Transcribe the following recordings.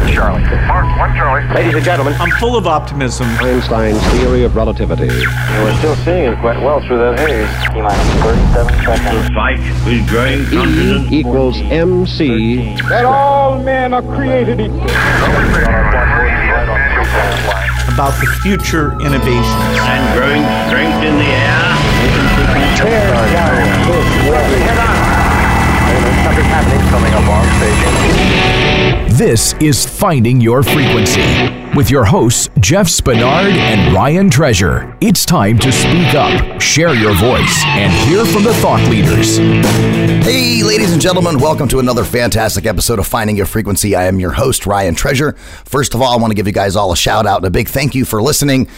One Charlie. Mark, one Charlie. Ladies and gentlemen, I'm full of optimism. Einstein's theory of relativity. And we're still seeing it quite well through that haze. T minus 37 seconds. fight with growing confidence. E equals MC. that all men are created equal. About the future innovations. and growing strength in the air. Something happening coming up on station. This is Finding Your Frequency with your hosts, Jeff Spenard and Ryan Treasure. It's time to speak up, share your voice, and hear from the thought leaders. Hey, ladies and gentlemen, welcome to another fantastic episode of Finding Your Frequency. I am your host, Ryan Treasure. First of all, I want to give you guys all a shout out and a big thank you for listening.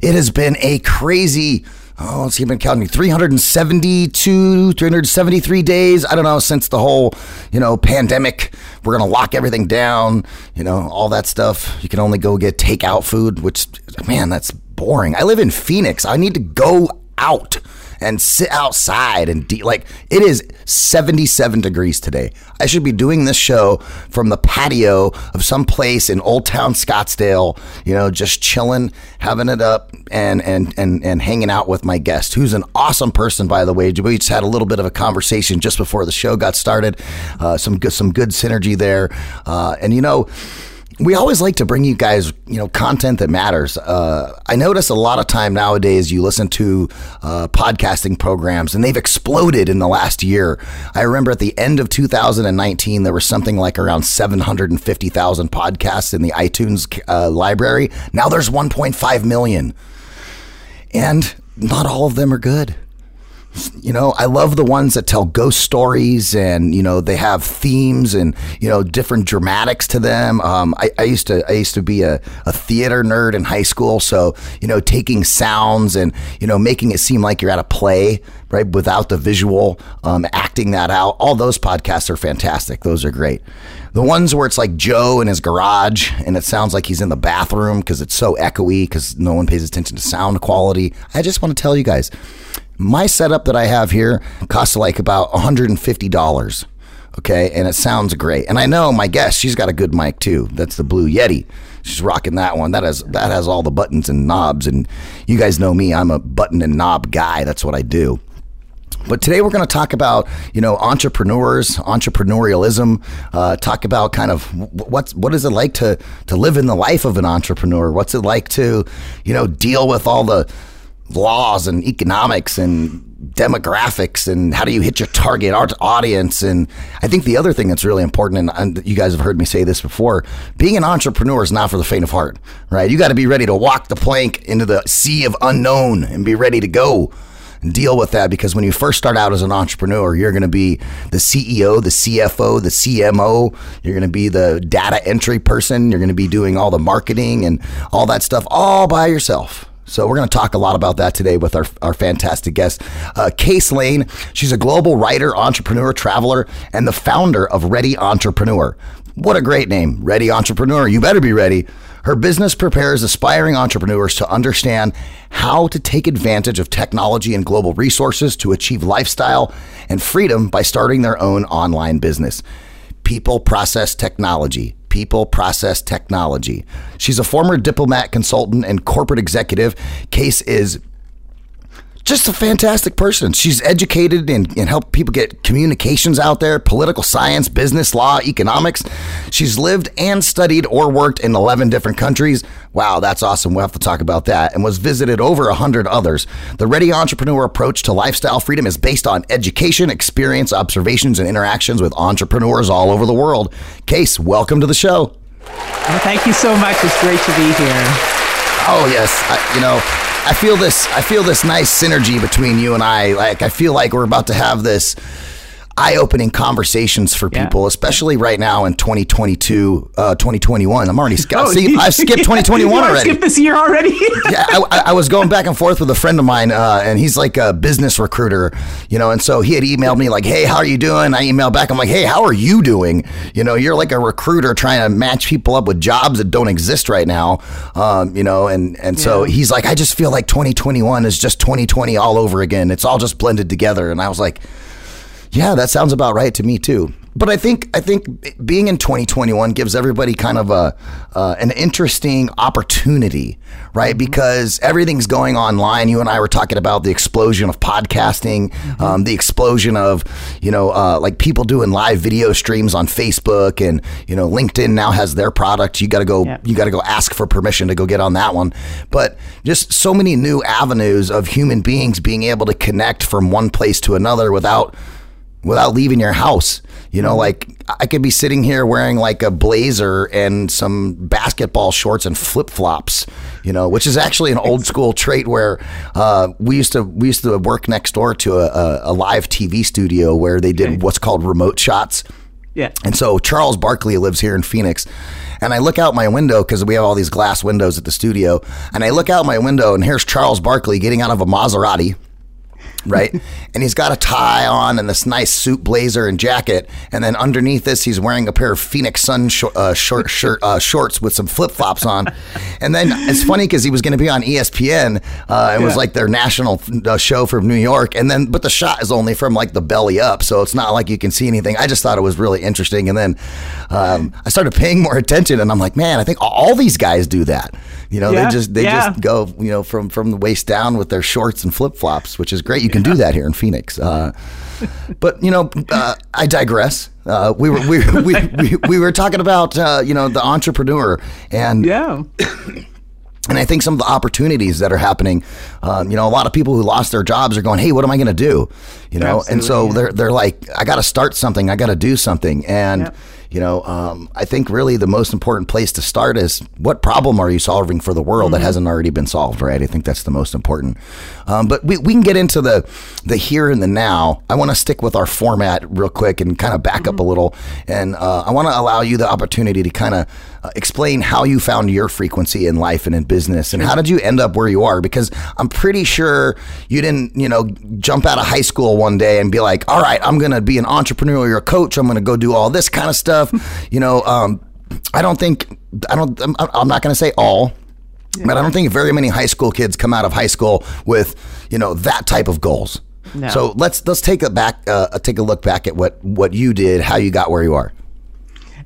It has been a crazy, oh, let's see, I've been counting 372, 373 days. I don't know, since the whole, you know, pandemic. We're going to lock everything down, you know, all that stuff. You can only go get takeout food, which, man, that's boring. I live in Phoenix. I need to go out and sit outside and de- like it is 77 degrees today. I should be doing this show from the patio of some place in Old Town Scottsdale, you know, just chilling, having it up and and and and hanging out with my guest, who's an awesome person by the way. We just had a little bit of a conversation just before the show got started. Uh, some good some good synergy there. Uh, and you know, we always like to bring you guys, you know, content that matters. Uh, I notice a lot of time nowadays you listen to uh, podcasting programs and they've exploded in the last year. I remember at the end of 2019, there was something like around 750,000 podcasts in the iTunes uh, library. Now there's 1.5 million. And not all of them are good. You know, I love the ones that tell ghost stories and, you know, they have themes and, you know, different dramatics to them. Um, I, I used to I used to be a, a theater nerd in high school. So, you know, taking sounds and, you know, making it seem like you're at a play, right, without the visual, um, acting that out. All those podcasts are fantastic. Those are great. The ones where it's like Joe in his garage and it sounds like he's in the bathroom because it's so echoey because no one pays attention to sound quality. I just want to tell you guys my setup that I have here costs like about $150. Okay. And it sounds great. And I know my guest, she's got a good mic too. That's the Blue Yeti. She's rocking that one. That has that has all the buttons and knobs. And you guys know me. I'm a button and knob guy. That's what I do. But today we're going to talk about, you know, entrepreneurs, entrepreneurialism. Uh, talk about kind of what's what is it like to to live in the life of an entrepreneur? What's it like to, you know, deal with all the laws and economics and demographics and how do you hit your target audience and i think the other thing that's really important and, and you guys have heard me say this before being an entrepreneur is not for the faint of heart right you got to be ready to walk the plank into the sea of unknown and be ready to go and deal with that because when you first start out as an entrepreneur, you're going to be the CEO, the CFO, the CMO. You're going to be the data entry person. You're going to be doing all the marketing and all that stuff all by yourself. So we're going to talk a lot about that today with our, our fantastic guest, uh, Case Lane. She's a global writer, entrepreneur, traveler, and the founder of Ready Entrepreneur. What a great name, Ready Entrepreneur. You better be ready. Her business prepares aspiring entrepreneurs to understand how to take advantage of technology and global resources to achieve lifestyle and freedom by starting their own online business. People, process, technology people, process, technology. She's a former diplomat, consultant, and corporate executive. Case is just a fantastic person. She's educated and, and helped people get communications out there, political science, business, law, economics. She's lived and studied or worked in 11 different countries. Wow, that's awesome. We'll have to talk about that. And was visited over 100 others. The Ready Entrepreneur approach to lifestyle freedom is based on education, experience, observations, and interactions with entrepreneurs all over the world. Case, welcome to the show. Well, thank you so much. It's great to be here. Oh, yes. I, you know, I feel this. I feel this nice synergy between you and I. Like I feel like we're about to have this eye-opening conversations for Yeah. people, especially right now in 2022, uh, 2021. I'm already sk- see, I've skipped 2021 you wanna already. Skip this year already. yeah, I, I- was going back and forth with a friend of mine, uh, and he's like a business recruiter, you know, and so he had emailed me like, "Hey, how are you doing?" I emailed back, I'm like, "Hey, how are you doing?" You know, you're like a recruiter trying to match people up with jobs that don't exist right now, um, you know, and and so he's like, "I just feel like 2021 is just 2020 all over again. It's all just blended together," and I was like. Yeah, that sounds about right to me too. but I think I think being in 2021 gives everybody kind of a uh, an interesting opportunity, right? Mm-hmm. Because everything's going online. You and I were talking about the explosion of podcasting, Mm-hmm. um, the explosion of you know uh, like people doing live video streams on Facebook, and you know LinkedIn now has their product. You got to go Yep. you got to go ask for permission to go get on that one. But just so many new avenues of human beings being able to connect from one place to another without without leaving your house. You know, like I could be sitting here wearing like a blazer and some basketball shorts and flip flops. You know, which is actually an old school trait where uh, we used to we used to work next door to a, a, a live TV studio where they did what's called remote shots. Yeah. And so Charles Barkley lives here in Phoenix. And I look out my window because we have all these glass windows at the studio. And I look out my window and here's Charles Barkley getting out of a Maserati. Right. and he's got a tie on and this nice suit blazer and jacket. And then underneath this, he's wearing a pair of Phoenix Sun sh- uh, short shirt, uh, shorts with some flip flops on. And then it's funny because he was going to be on ESPN. Uh, it was like their national uh, show from New York. And then, but the shot is only from like the belly up. So it's not like you can see anything. I just thought it was really interesting. And then um, I started paying more attention and I'm like, man, I think all these guys do that. You know, Yeah, they just they yeah. just go, you know, from from the waist down with their shorts and flip flops, which is great. You can do that here in Phoenix. Uh, but you know, uh, I digress. Uh, we were we, we, we, we were talking about uh, you know the entrepreneur and Yeah. and I think some of the opportunities that are happening, um, you know, a lot of people who lost their jobs are going, "Hey, what am I going to do?" You know, and so yeah. they're they're like, "I got to start something. I got to do something." And Yep. You know, um, I think really the most important place to start is what problem are you solving for the world Mm-hmm. that hasn't already been solved, right? I think that's the most important. Um, but we, we can get into the the here and the now. I want to stick with our format real quick and kind of back Mm-hmm. up a little, and uh, I want to allow you the opportunity to kind of uh, explain how you found your frequency in life and in business, and how did you end up where you are? Because I'm pretty sure you didn't, you know, jump out of high school one day and be like, "All right, I'm going to be an entrepreneur, or a coach. I'm going to go do all this kind of stuff." you know, um, I don't think I don't. I'm, I'm not going to say all. But I don't think very many high school kids come out of high school with, you know, that type of goals. No. So let's let's take a back uh, take a look back at what what you did, how you got where you are.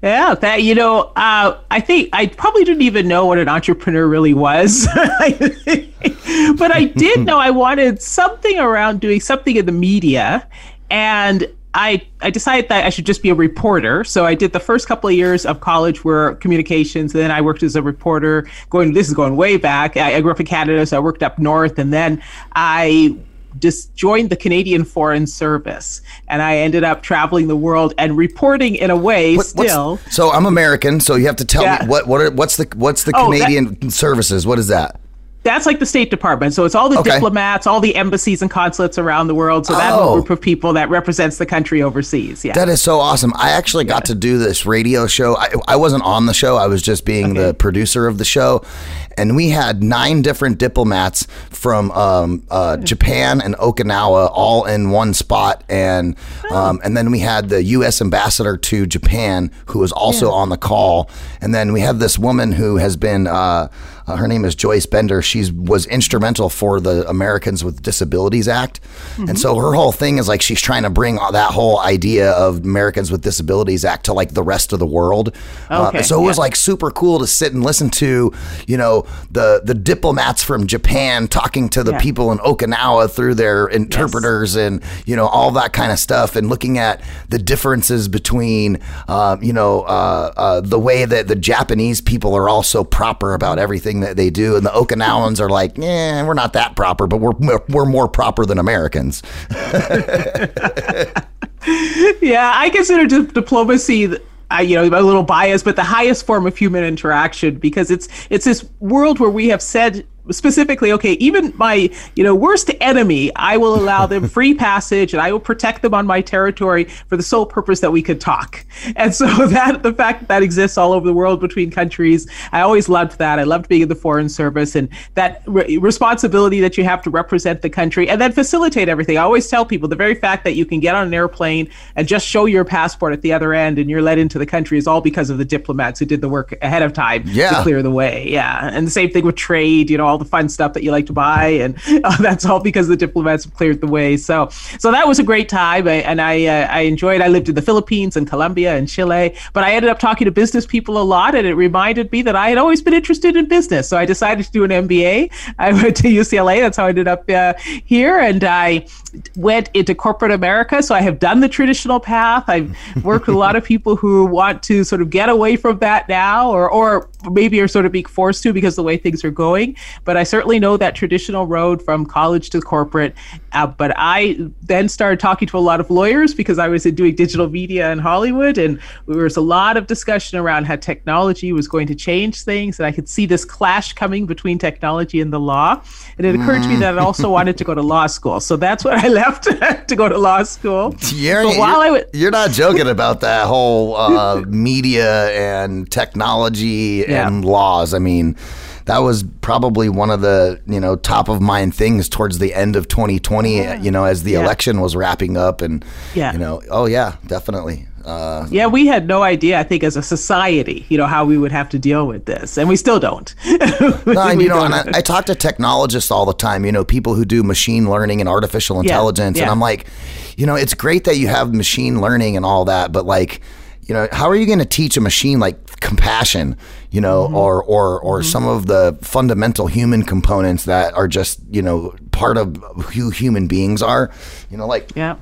Yeah, that you know, uh, I think I probably didn't even know what an entrepreneur really was, but I did know I wanted something around doing something in the media, and I I decided that I should just be a reporter. So I did the first couple of years of college were communications, and then I worked as a reporter. Going this is going way back. I, I grew up in Canada, so I worked up north, and then I just joined the Canadian Foreign Service, and I ended up traveling the world and reporting in a way What- still. so I'm American, so you have to tell Yeah. me what what are, what's the what's the Oh, that- Canadian services? What is that? That's like the State Department. So it's all the Okay. diplomats, all the embassies and consulates around the world. So that Oh. whole group of people that represents the country overseas. Yeah. That is so awesome. I actually got to do this radio show. I, I wasn't on the show. I was just being the producer of the show. And we had nine different diplomats from um, uh, Japan and Okinawa all in one spot. And um, and then we had the U.S. ambassador to Japan who was also on the call. And then we have this woman who has been, uh, uh, her name is Joyce Bender. She was instrumental for the Americans with Disabilities Act. And so her whole thing is like she's trying to bring all that whole idea of Americans with Disabilities Act to like the rest of the world. Uh, Okay, so it was yeah. like super cool to sit and listen to, you know, the the diplomats from Japan talking to the Yeah. people in Okinawa through their interpreters and you know all that kind of stuff, and looking at the differences between, uh, you know, uh, uh, the way that the Japanese people are also proper about everything that they do, and the Okinawans are like, yeah, we're not that proper, but we're we're, more proper than Americans. yeah, I consider di- diplomacy. th- I, you know, a little biased, but the highest form of human interaction because it's it's this world where we have said specifically, okay, even my you know worst enemy, I will allow them free passage and I will protect them on my territory for the sole purpose that we could talk. And so that the fact that that exists all over the world between countries, I always loved that. I loved being in the foreign service and that re- responsibility that you have to represent the country and then facilitate everything. I always tell people the very fact that you can get on an airplane and just show your passport at the other end and you're let into the country is all because of the diplomats who did the work ahead of time Yeah. to clear the way. Yeah. And the same thing with trade, you know, all the fun stuff that you like to buy, and uh, that's all because the diplomats have cleared the way. So, so that was a great time, I, and I uh, I enjoyed. I lived in the Philippines and Colombia and Chile, but I ended up talking to business people a lot, and it reminded me that I had always been interested in business. So I decided to do an MBA. I went to UCLA. That's how I ended up uh, here, and I went into corporate America. So I have done the traditional path. I've worked with a lot of people who want to sort of get away from that now, or or maybe are sort of being forced to because the way things are going. But I certainly know that traditional road from college to corporate. Uh, but I then started talking to a lot of lawyers because I was doing digital media in Hollywood, and there was a lot of discussion around how technology was going to change things, and I could see this clash coming between technology and the law. And it occurred to me that I also wanted to go to law school, so that's what I left to go to law school. You're, But while you're, wa- you're not joking about that whole uh, media and technology Yeah. and laws. I mean, that was probably one of the you know top of mind things towards the end of 2020. You know, as the Yeah. election was wrapping up, and Yeah. you know, oh yeah, definitely. Uh, Yeah, we had no idea, I think, as a society, you know, how we would have to deal with this. And we still don't. No, and you know, don't. I, I talk to technologists all the time. You know, people who do machine learning and artificial intelligence, and yeah. I'm like, you know, it's great that you have machine learning and all that, but like, you know, how are you going to teach a machine like compassion, you know, Mm-hmm. or or or some of the fundamental human components that are just you know part of who human beings are, you know, like yeah.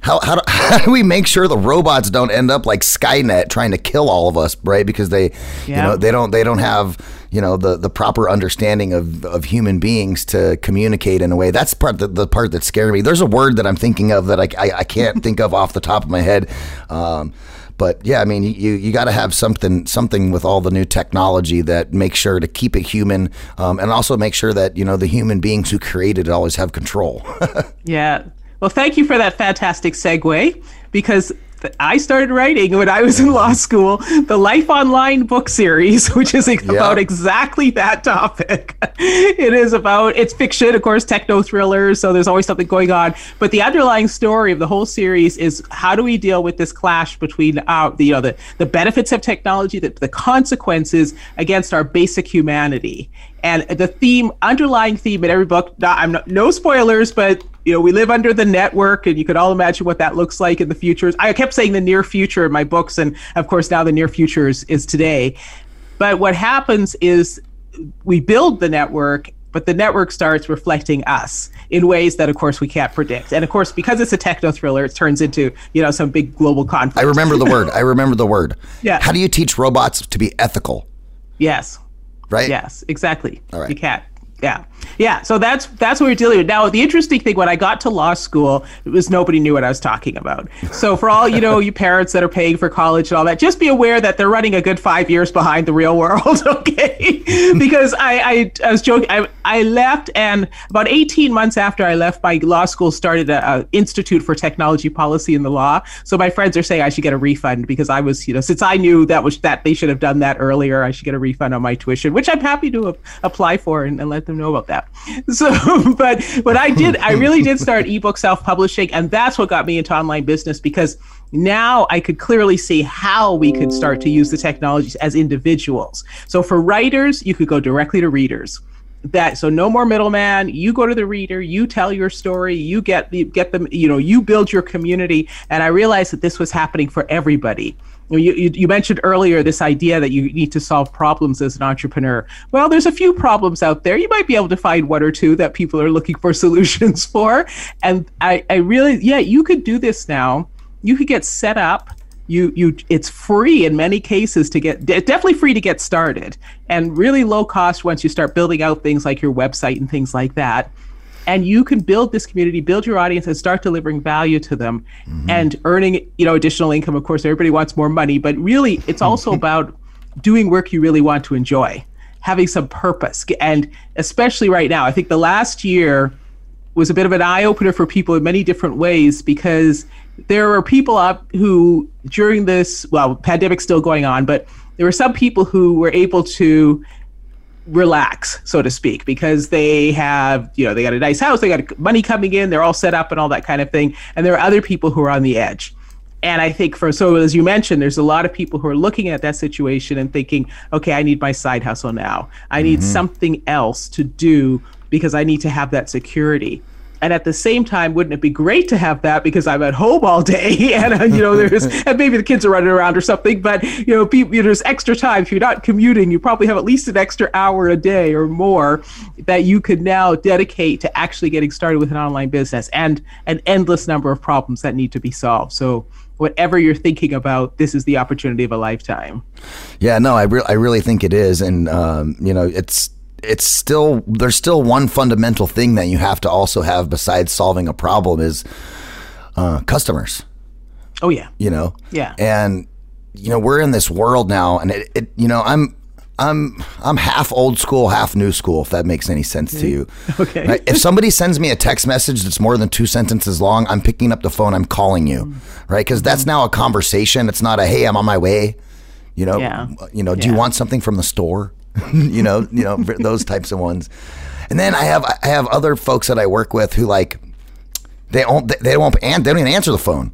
how, how, do, how do we make sure the robots don't end up like Skynet trying to kill all of us, right? Because they, you know, they don't they don't have you know the the proper understanding of, of human beings to communicate in a way. That's part the, the part that scared me. There's a word that I'm thinking of that I, I, I can't think of off the top of my head. Um, but yeah, I mean, you you got to have something something with all the new technology that makes sure to keep it human, um, and also make sure that you know the human beings who created it always have control. Yeah. Well, thank you for that fantastic segue because I started writing when I was in law school the Life Online book series, which is about exactly that topic. it is about, it's fiction, of course, techno thrillers, so there's always something going on. But the underlying story of the whole series is how do we deal with this clash between our, the, you know, the, the benefits of technology, the, the consequences against our basic humanity. And the theme, underlying theme in every book, not, I'm not, no spoilers, but you know, we live under the network, and you could all imagine what that looks like in the future. I kept saying the near future in my books, and of course, now the near future is, is today. But what happens is we build the network, but the network starts reflecting us in ways that, of course, we can't predict. And of course, because it's a techno thriller, it turns into you know some big global conflict. I remember the word. I remember the word. Yeah. How do you teach robots to be ethical? Yes. Right. Yes, exactly. All right. You can't. Yeah. Yeah. So that's that's what we're dealing with. Now the interesting thing when I got to law school, it was nobody knew what I was talking about. So for all you know, you parents that are paying for college and all that, just be aware that they're running a good five years behind the real world, okay? because I, I I was joking. I I left and about 18 months after I left, my law school started a, a institute for technology policy in the law. So my friends are saying I should get a refund because I was, you know, since I knew that was that they should have done that earlier, I should get a refund on my tuition, which I'm happy to apply for and, and let them know about that. So, but what I did, I really did start ebook self publishing, and that's what got me into online business because now I could clearly see how we could start to use the technologies as individuals. So for writers, you could go directly to readers that so no more middleman you go to the reader you tell your story you get you get them you know you build your community and i realized that this was happening for everybody you, you, mentioned earlier this idea that you need to solve problems as an entrepreneur. Well there's a few problems out there. You might be able to find one or two that people are looking for solutions for. And i, I really yeah you could do this now. You could get set up. You you it's free in many cases to get definitely free to get started and really low cost once you start building out things like your website and things like that and you can build this community build your audience and start delivering value to them mm-hmm. and earning you know additional income. Of course everybody wants more money but really it's also about doing work you really want to enjoy having some purpose. And especially right now i think the last year was a bit of an eye opener for people in many different ways because there were people up who during this well pandemic still going on but there were some people who were able to relax so to speak because they have you know they got a nice house they got money coming in they're all set up and all that kind of thing and there are other people who are on the edge and I think for so as you mentioned, there's a lot of people who are looking at that situation and thinking, okay, I need my side hustle now. I need mm-hmm. something else to do because I need to have that security. And at the same time, wouldn't it be great to have that because I'm at home all day and uh, you know there's and maybe the kids are running around or something, but you know people you know, there's extra time if you're not commuting, you probably have at least an extra hour a day or more that you could now dedicate to actually getting started with an online business and an endless number of problems that need to be solved. So whatever you're thinking about, this is the opportunity of a lifetime. Yeah, no, I, re- I really think it is, and um, you know, it's it's still there's still one fundamental thing that you have to also have besides solving a problem is uh, customers. Oh yeah, You know, Yeah. and you know we're in this world now, and it, it you know I'm. I'm I'm half old school, half new school. If that makes any sense to mm-hmm. you. Okay. Right? If somebody sends me a text message that's more than two sentences long, I'm picking up the phone. I'm calling you, mm-hmm. right? Because that's mm-hmm. now a conversation. It's not a hey, I'm on my way. You know, Yeah. you know, do you want something from the store? you know, you know those types of ones. And then I have I have other folks that I work with who like they don't they won't and they don't even answer the phone.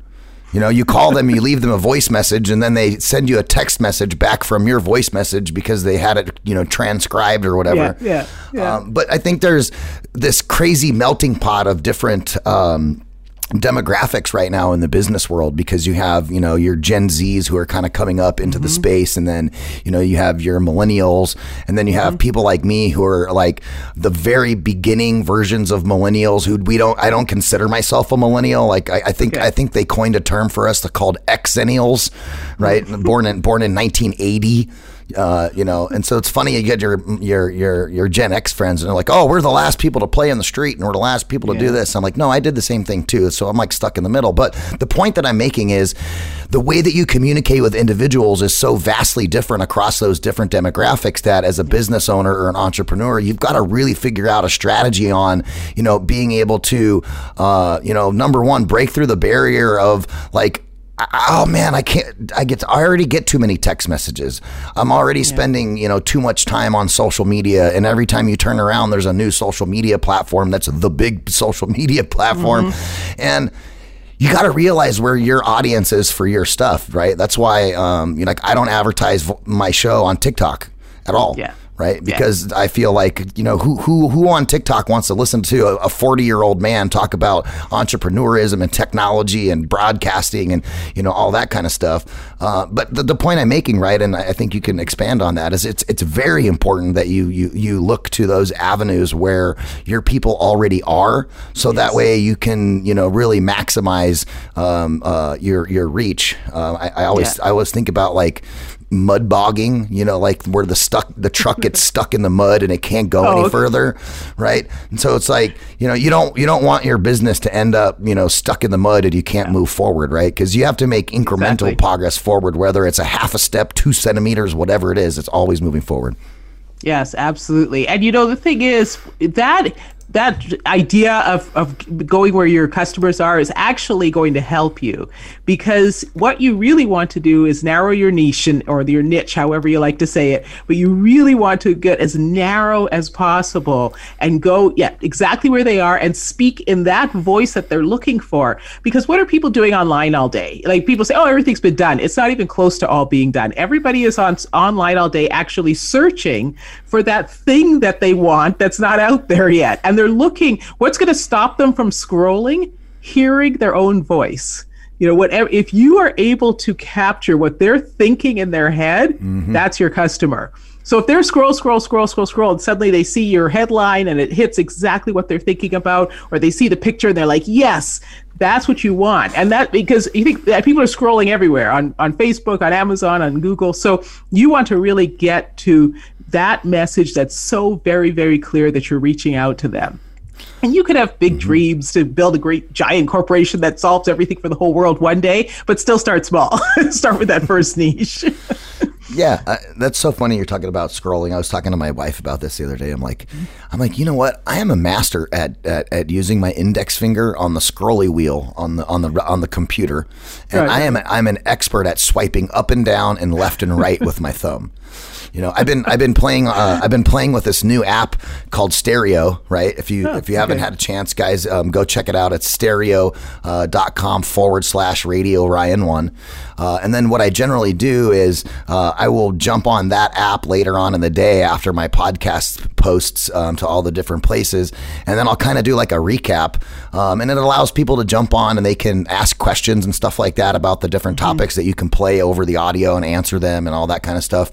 You know, you call them, you leave them a voice message, and then they send you a text message back from your voice message because they had it, you know, transcribed or whatever. Yeah, yeah, yeah. Um, but I think there's this crazy melting pot of different um, demographics right now in the business world because you have you know your Gen Zs who are kind of coming up into the mm-hmm. space, and then you know you have your millennials, and then you have mm-hmm. people like me who are like the very beginning versions of millennials who we don't I don't consider myself a millennial. Like I, I think Okay. I think they coined a term for us called Xennials, right? born in born in 1980. Uh, you know, and so it's funny you get your your your your Gen X friends and they're like, "Oh, we're the last people to play in the street and we're the last people to do this." I'm like, "No, I did the same thing too." So I'm like stuck in the middle. But the point that I'm making is the way that you communicate with individuals is so vastly different across those different demographics that as a business owner or an entrepreneur, you've got to really figure out a strategy on, you know, being able to uh, you know, number one, break through the barrier of like oh man i can't i get i already get too many text messages. I'm already spending you know too much time on social media and every time you turn around there's a new social media platform that's the big social media platform. And you got to realize where your audience is for your stuff right? That's why um you know like i don't advertise my show on tiktok at all. Yeah. Right? Because I feel like you know who who who on TikTok wants to listen to a forty year old man talk about entrepreneurism and technology and broadcasting and you know all that kind of stuff. Uh, but the, the point I'm making, right, and I think you can expand on that, is it's it's very important that you you you look to those avenues where your people already are, so that way you can you know really maximize um, uh, your your reach. Uh, I, I always Yeah. I always think about like mud bogging, you know, like where the stuck the truck gets stuck in the mud and it can't go any oh, okay. further, right? And so it's like, you know, you don't you don't want your business to end up, you know, stuck in the mud and you can't move forward, right? Because you have to make incremental Exactly. progress forward, whether it's a half a step, two centimeters, whatever it is, it's always moving forward. Yes, absolutely. And you know, the thing is that that idea of, of going where your customers are is actually going to help you because what you really want to do is narrow your niche and, or your niche, however you like to say it. But you really want to get as narrow as possible and go, yeah, exactly where they are and speak in that voice that they're looking for. Because what are people doing online all day? Like people say, oh, everything's been done. It's not even close to all being done. Everybody is on online all day actually searching for that thing that they want that's not out there yet. And they're looking, what's going to stop them from scrolling? Hearing their own voice. You know, whatever, if you are able to capture what they're thinking in their head, mm-hmm. that's your customer. So if they're scroll, scroll, scroll, scroll, scroll, and suddenly they see your headline and it hits exactly what they're thinking about, or they see the picture and they're like, yes, that's what you want. And that because you think that people are scrolling everywhere on, on Facebook, on Amazon, on Google. So you want to really get to that message that's so very, very clear that you're reaching out to them. And you could have big mm-hmm. dreams to build a great giant corporation that solves everything for the whole world one day, but still start small. start with that first niche. Yeah, uh, that's so funny. You're talking about scrolling. I was talking to my wife about this the other day. I'm like, I'm like, you know what? I am a master at, at, at using my index finger on the scrolly wheel on the on the on the computer, and Right. I am I'm an expert at swiping up and down and left and right with my thumb. You know, I've been I've been playing uh, I've been playing with this new app called Stereo. Right? If you if you haven't okay. had a chance, guys, um, go check it out. It's stereo.com uh, dot com forward slash radio Ryan one. Uh, and then what I generally do is uh, I will jump on that app later on in the day after my podcast posts um, to all the different places, and then I'll kind of do like a recap, um, and it allows people to jump on and they can ask questions and stuff like that about the different topics that you can play over the audio and answer them and all that kind of stuff.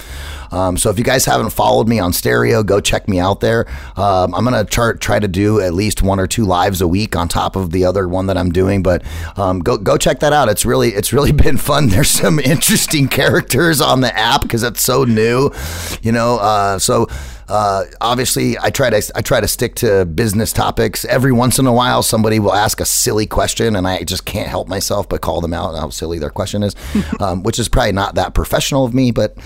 Um, so if you guys haven't followed me on Stereo, go check me out there. Um, I'm gonna try, try to do at least one or two lives a week on top of the other one that I'm doing, but um, go go check that out. It's really it's really been fun. There's some interesting characters on the app because it's so new, you know. Uh, so uh, obviously, I try to I try to stick to business topics. Every once in a while, somebody will ask a silly question, and I just can't help myself but call them out how silly their question is, um, which is probably not that professional of me, but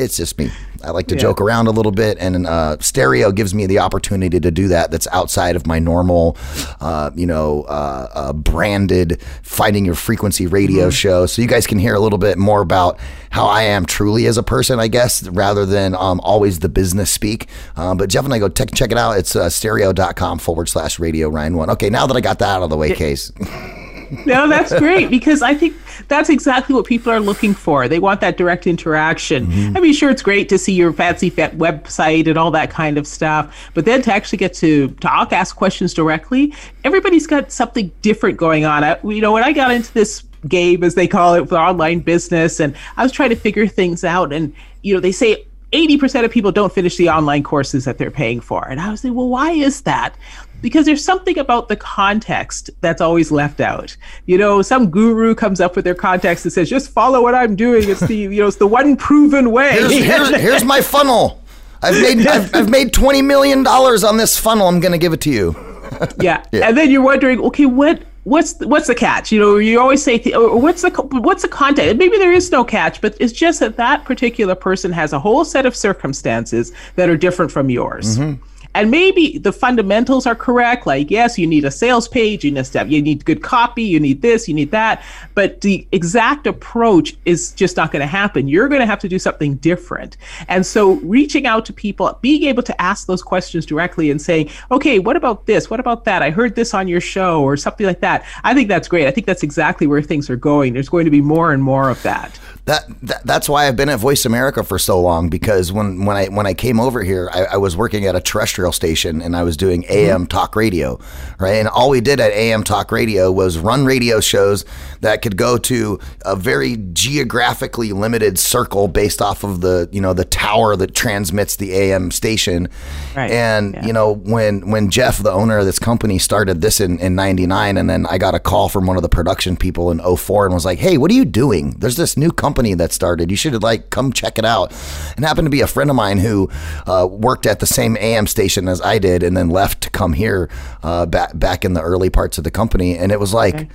it's just me. I like to joke around a little bit, and uh, stereo gives me the opportunity to do that. That's outside of my normal, uh, you know, uh, uh, branded finding your frequency radio show. So you guys can hear a little bit more about how I am truly as a person, I guess, rather than um, always the business speak. Um, but Jeff and I go check check it out. It's uh, stereo.com forward slash radio Ryan one. Okay, now that I got that out of the way, case. No, that's great because I think that's exactly what people are looking for. They want that direct interaction. Mm-hmm. I mean, sure, it's great to see your fancy fet website and all that kind of stuff, but then to actually get to talk, ask questions directly, everybody's got something different going on. I, you know, when I got into this game, as they call it, for online business, and I was trying to figure things out, and you know, they say 80% of people don't finish the online courses that they're paying for. And I was like, well, why is that? Because there's something about the context that's always left out. You know, some guru comes up with their context and says, just follow what I'm doing. It's the, you know, it's the one proven way. Here's, here's, here's my funnel. I've made I've, I've made twenty million dollars on this funnel. I'm going to give it to you. yeah. And then you're wondering, okay, what what's the, what's the catch? You know, you always say, th- what's the what's the content? Maybe there is no catch, but it's just that that particular person has a whole set of circumstances that are different from yours. Mm-hmm. And maybe the fundamentals are correct. Like, yes, you need a sales page, you need step, you need good copy, you need this, you need that. But the exact approach is just not going to happen. You're going to have to do something different. And so, reaching out to people, being able to ask those questions directly and saying, okay, what about this? What about that? I heard this on your show or something like that. I think that's great. I think that's exactly where things are going. There's going to be more and more of that. That, that that's why I've been at Voice America for so long because when, when I when I came over here, I, I was working at a terrestrial station and I was doing mm-hmm. AM talk radio, right? And all we did at AM talk radio was run radio shows that could go to a very geographically limited circle based off of the you know the tower that transmits the AM station. Right. And Yeah. you know when when Jeff, the owner of this company, started this in in '99, and then I got a call from one of the production people in 04 and was like, "Hey, what are you doing? There's this new company that started. You should like come check it out." And happened to be a friend of mine who uh, worked at the same AM station as I did, and then left to come here uh, back back in the early parts of the company, and it was like.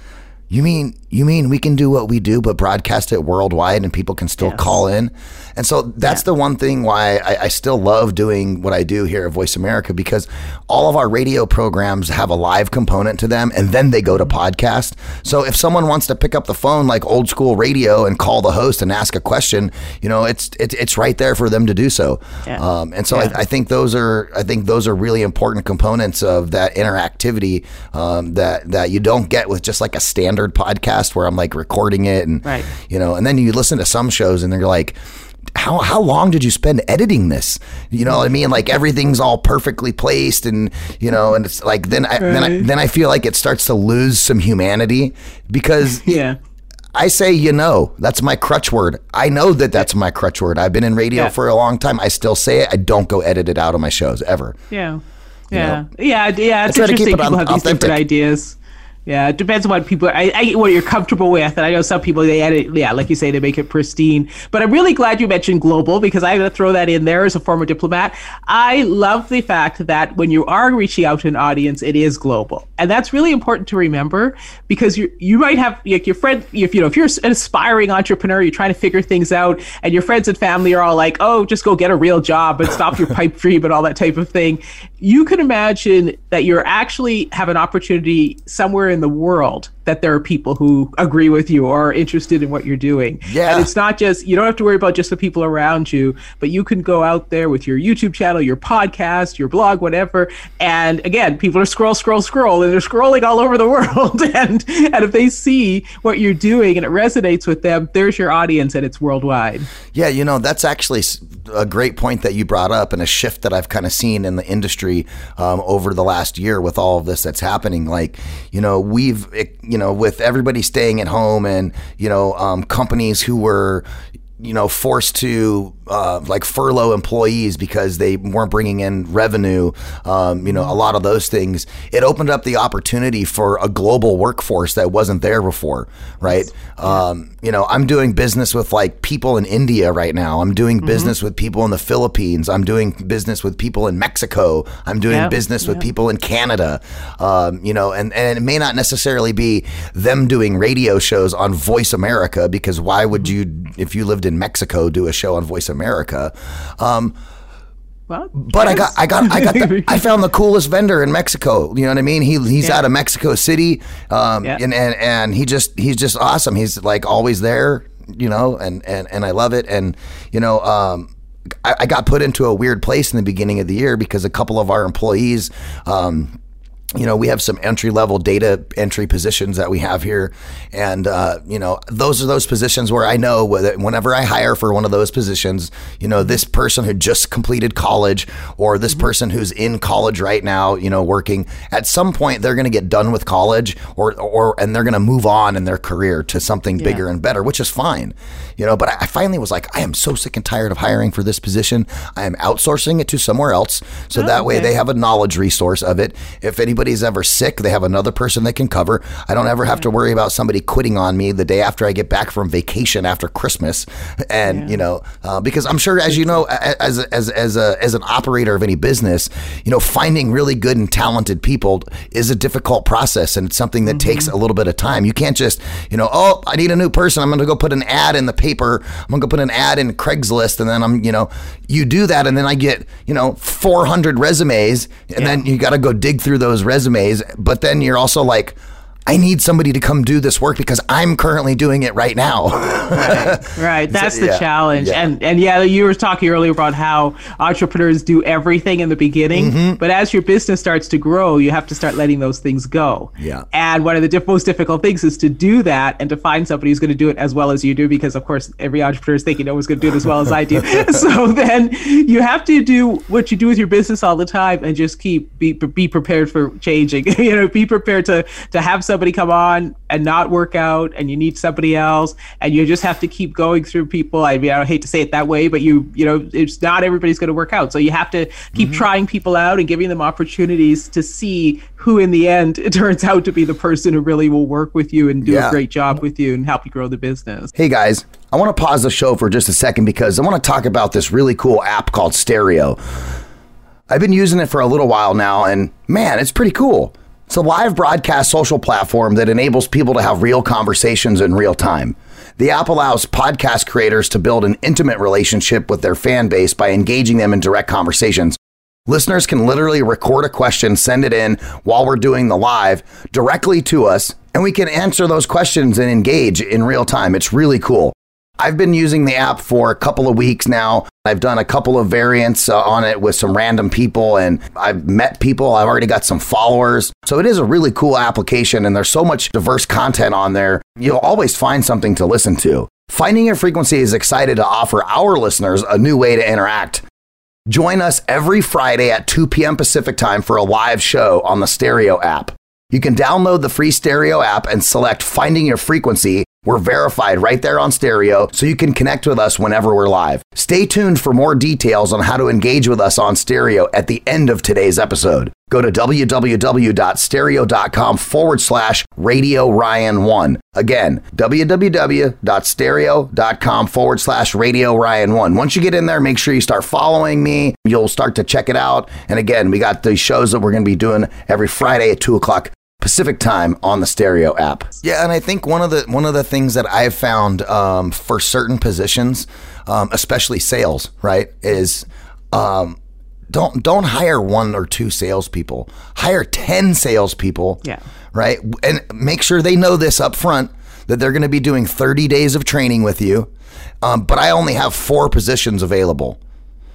You mean you mean we can do what we do, but broadcast it worldwide, and people can still Yes. call in? And so that's the one thing why I, I still love doing what I do here at Voice America because all of our radio programs have a live component to them, and then they go to podcast. So if someone wants to pick up the phone like old school radio and call the host and ask a question, you know, it's it's, it's right there for them to do so. Yeah. Um, and so Yeah. I, I think those are I think those are really important components of that interactivity um, that that you don't get with just like a standard podcast where I'm like recording it and Right. you know, and then you listen to some shows and they're like. How, how long did you spend editing this? You know what I mean? Like everything's all perfectly placed, and you know, and it's like then I, then I then I feel like it starts to lose some humanity because Yeah. I say you know. That's my crutch word. I know that that's my crutch word. I've been in radio Yeah. for a long time. I still say it. I don't go edit it out of my shows ever. Yeah. Yeah. Yeah. Yeah. It's try to keep interesting. it People have these authentic. different ideas. Yeah, it depends on what people. I, I what you're comfortable with, and I know some people they edit. Yeah, like you say, they make it pristine. But I'm really glad you mentioned global because I'm to throw that in there as a former diplomat. I love the fact that when you are reaching out to an audience, it is global, and that's really important to remember because you you might have like your friend if you know if you're an aspiring entrepreneur, you're trying to figure things out, and your friends and family are all like, "Oh, just go get a real job and stop your pipe dream and all that type of thing." You can imagine that you're actually have an opportunity somewhere in the world that there are people who agree with you or are interested in what you're doing. Yeah. And it's not just, you don't have to worry about just the people around you, but you can go out there with your YouTube channel, your podcast, your blog, whatever. And again, people are scroll, scroll, scroll, and they're scrolling all over the world. and, and if they see what you're doing and it resonates with them, there's your audience and it's worldwide. Yeah, you know, that's actually a great point that you brought up and a shift that I've kind of seen in the industry um, over the last year with all of this that's happening. Like, you know, we've, it- you know, with everybody staying at home and, you know, um, companies who were, you know, forced to uh, like furlough employees because they weren't bringing in revenue, um, you know, a lot of those things. It opened up the opportunity for a global workforce that wasn't there before, right? Um, you know, I'm doing business with like people in India right now. I'm doing business with people in the Philippines. I'm doing business with people in Mexico. I'm doing Yeah, business with yeah. people in Canada. Um, you know, and, and it may not necessarily be them doing radio shows on Voice America because why would you, if you lived in Mexico, do a show on Voice America? Um, Well, but I got, I got, I got, the, I found the coolest vendor in Mexico. You know what I mean? He he's Yeah. out of Mexico City, um, Yeah. and, and and he just he's just awesome. He's like always there, you know, and and and I love it. And you know, um, I, I got put into a weird place in the beginning of the year because a couple of our employees. Um, you know, we have some entry level data entry positions that we have here. And, uh, you know, those are those positions where I know whenever I hire for one of those positions, you know, this person who just completed college or this person who's in college right now, you know, working at some point, they're going to get done with college or, or, and they're going to move on in their career to something bigger and better, which is fine, you know, but I, finally was like, I am so sick and tired of hiring for this position. I am outsourcing it to somewhere else. So that way okay. they have a knowledge resource of it. If anybody's ever sick, they have another person they can cover. I don't ever have to worry about somebody quitting on me the day after I get back from vacation after Christmas. And you know, uh, because I'm sure, as you know, as as as a as an operator of any business, you know, finding really good and talented people is a difficult process, and it's something that takes a little bit of time. You can't just, you know, oh, I need a new person. I'm going to go put an ad in the paper. I'm going to go put an ad in Craigslist, and then I'm, you know, you do that, and then I get, you know, 400 resumes, and then you got to go dig through those resumes. But then you're also like, I need somebody to come do this work because I'm currently doing it right now. Right, that's the yeah, challenge. yeah. And and yeah, you were talking earlier about how entrepreneurs do everything in the beginning, Mm-hmm. but as your business starts to grow, you have to start letting those things go. Yeah. And one of the diff- most difficult things is to do that and to find somebody who's going to do it as well as you do, because of course every entrepreneur is thinking, "No one's going to do it as well as I do." so then you have to do what you do with your business all the time and just keep be be prepared for changing. you know, be prepared to to have somebody come on and not work out, and you need somebody else, and you just have to keep going through people. I mean, I hate to say it that way, but you you know, it's not everybody's going to work out, so you have to keep mm-hmm. trying people out and giving them opportunities to see who, in the end, it turns out to be the person who really will work with you and do Yeah. a great job with you and help you grow the business. Hey guys, I want to pause the show for just a second because I want to talk about this really cool app called Stereo. I've been using it for a little while now, and man, it's pretty cool. It's a live broadcast social platform that enables people to have real conversations in real time. The app allows podcast creators to build an intimate relationship with their fan base by engaging them in direct conversations. Listeners can literally record a question, send it in while we're doing the live directly to us, and we can answer those questions and engage in real time. It's really cool. I've been using the app for a couple of weeks now. I've done a couple of variants uh, on it with some random people and I've met people. I've already got some followers. So it is a really cool application and there's so much diverse content on there. You'll always find something to listen to. Finding Your Frequency is excited to offer our listeners a new way to interact. Join us every Friday at 2 p.m. Pacific time for a live show on the Stereo app. You can download the free Stereo app and select Finding Your Frequency We're verified right there on stereo, so you can connect with us whenever we're live. Stay tuned for more details on how to engage with us on stereo at the end of today's episode. Go to www.stereo.com forward slash radio Ryan 1. Again, www.stereo.com forward slash radio Ryan 1. Once you get in there, make sure you start following me. You'll start to check it out. And again, we got the shows that we're going to be doing every Friday at 2 o'clock Pacific time on the stereo app. Yeah, and I think one of the one of the things that I've found um, for certain positions, um, especially sales, right, is um, don't don't hire one or two salespeople. Hire ten salespeople. Yeah. Right, and make sure they know this up front that they're going to be doing thirty days of training with you. Um, but I only have four positions available